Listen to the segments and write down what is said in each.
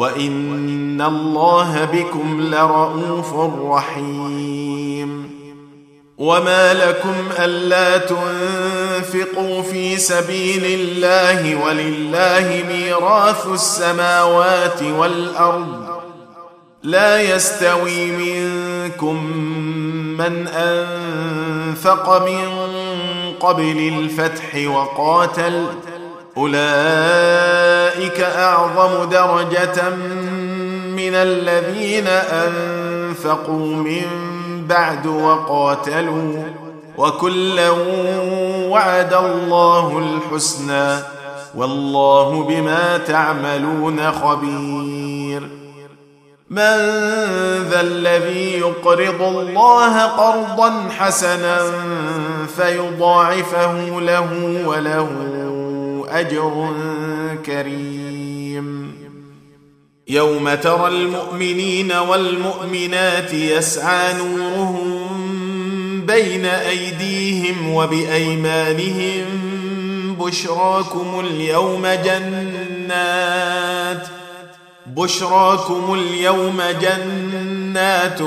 وان الله بكم لرءوف رحيم وما لكم الا تنفقوا في سبيل الله ولله ميراث السماوات والارض لا يستوي منكم من انفق من قبل الفتح وقاتل اولئك أعظم درجة من الذين أنفقوا من بعد وقاتلوا وكلا وعد الله الحسنى والله بما تعملون خبير. من ذا الذي يقرض الله قرضا حسنا فيضاعفه له وله أجر كريم يوم ترى المؤمنين والمؤمنات يسعى نورهم بين أيديهم وبأيمانهم بشراكم اليوم جنات بشراكم اليوم جنات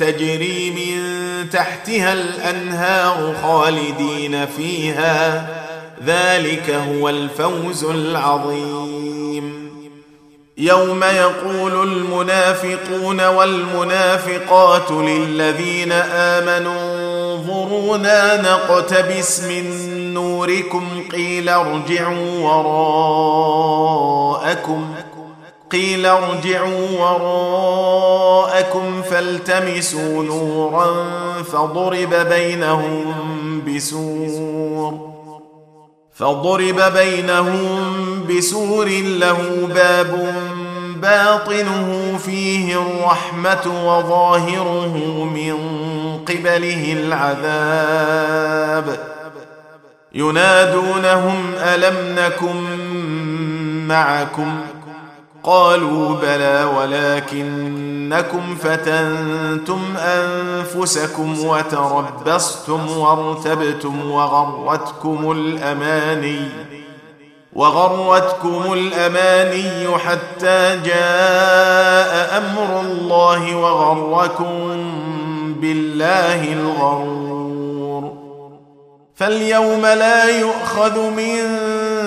تجري من تحتها الأنهار خالدين فيها ذلك هو الفوز العظيم. يوم يقول المنافقون والمنافقات للذين آمنوا انظرونا نقتبس من نوركم قيل ارجعوا وراءكم قيل ارجعوا وراءكم فالتمسوا نورا فضرب بينهم بسور. فضرب بينهم بسور له باب باطنه فيه الرحمة وظاهره من قبله العذاب. ينادونهم ألم نكن معكم؟ قالوا بلى ولكنكم فتنتم أنفسكم وتربصتم وارتبتم وغرتكم الأماني وغرتكم الأماني حتى جاء أمر الله وغركم بالله الغرور فاليوم لا يؤخذ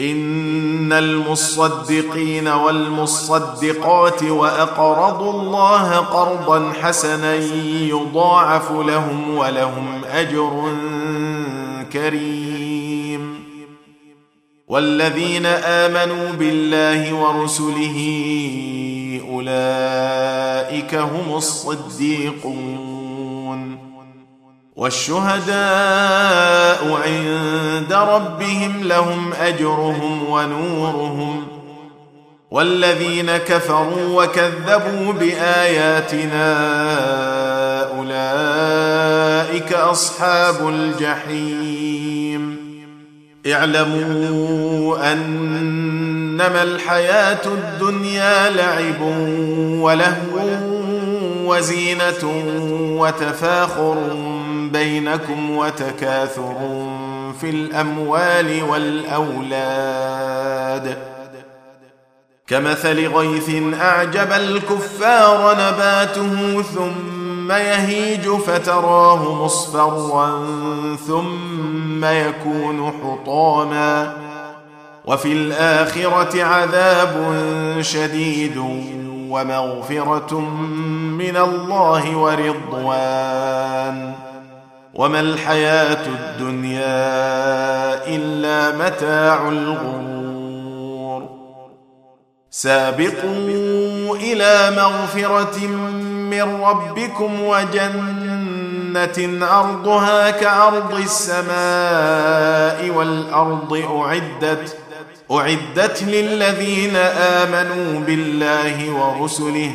إن المصدقين والمصدقات وأقرضوا الله قرضا حسنا يضاعف لهم ولهم أجر كريم. والذين آمنوا بالله ورسله أولئك هم الصديقون. والشهداء عند ربهم لهم أجرهم ونورهم والذين كفروا وكذبوا بآياتنا أولئك أصحاب الجحيم. اعلموا أنما الحياة الدنيا لعب ولهو وزينة وتفاخر بينكم وتكاثر في الأموال والأولاد. كمثل غيث أعجب الكفار نباته ثم يهيج فتراه مصفرا ثم يكون حطاما. وفي الآخرة عذاب شديد ومغفرة من الله ورضوان. وما الحياة الدنيا إلا متاع الغرور. سابقوا إلى مغفرة من ربكم وجنة عرضها كعرض السماء والأرض أعدت أعدت للذين آمنوا بالله ورسله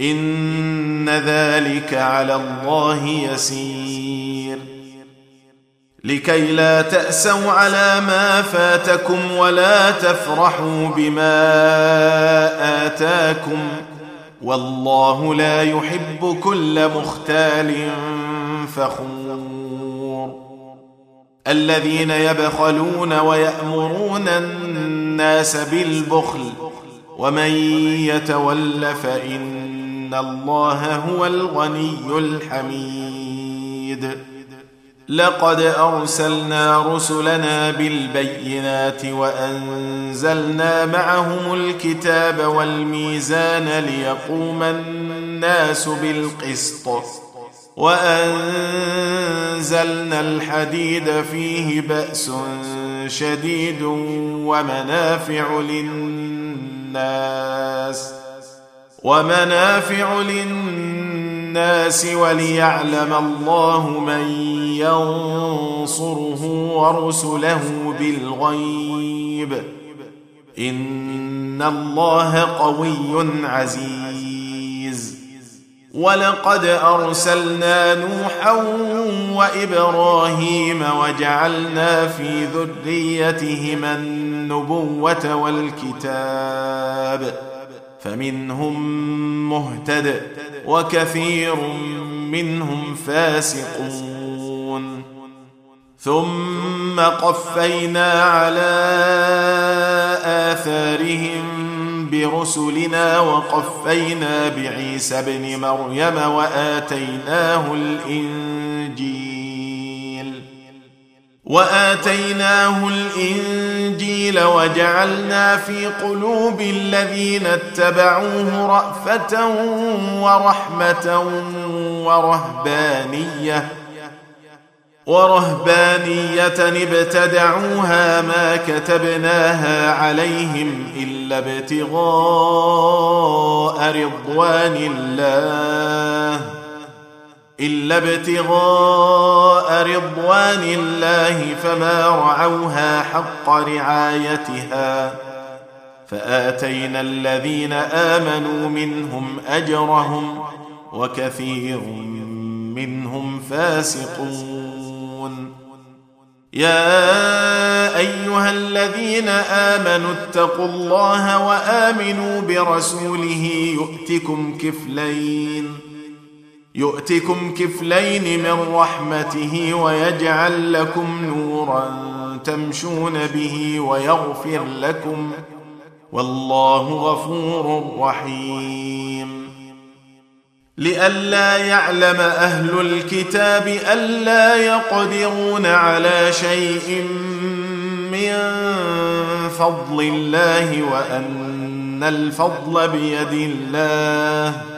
إن ذلك على الله يسير. لكي لا تأسوا على ما فاتكم ولا تفرحوا بما آتاكم والله لا يحب كل مختال فخور. الذين يبخلون ويأمرون الناس بالبخل ومن يتول فإن ان الله هو الغني الحميد لقد ارسلنا رسلنا بالبينات وانزلنا معهم الكتاب والميزان ليقوم الناس بالقسط وانزلنا الحديد فيه باس شديد ومنافع للناس ومنافع للناس وليعلم الله من ينصره ورسله بالغيب. إن الله قوي عزيز. ولقد أرسلنا نوحا وإبراهيم وجعلنا في ذريتهما النبوة والكتاب. فمنهم مهتد وكثير منهم فاسقون. ثم قفينا على آثارهم برسلنا وقفينا بعيسى ابن مريم وآتيناه الإنجيل وآتيناه الإنجيل وجعلنا في قلوب الذين اتبعوه رأفة ورحمة ورهبانية ورهبانية ابتدعوها ما كتبناها عليهم إلا ابتغاء رضوان الله إلا ابتغاء رضوان الله فما رعوها حق رعايتها فآتينا الذين آمنوا منهم أجرهم وكثير منهم فاسقون. يا أيها الذين آمنوا اتقوا الله وآمنوا برسوله يؤتكم كفلين. يؤتكم كفلين من رحمته ويجعل لكم نورا تمشون به ويغفر لكم والله غفور رحيم. لئلا يعلم أهل الكتاب ألا يقدرون على شيء من فضل الله وأن الفضل بيد الله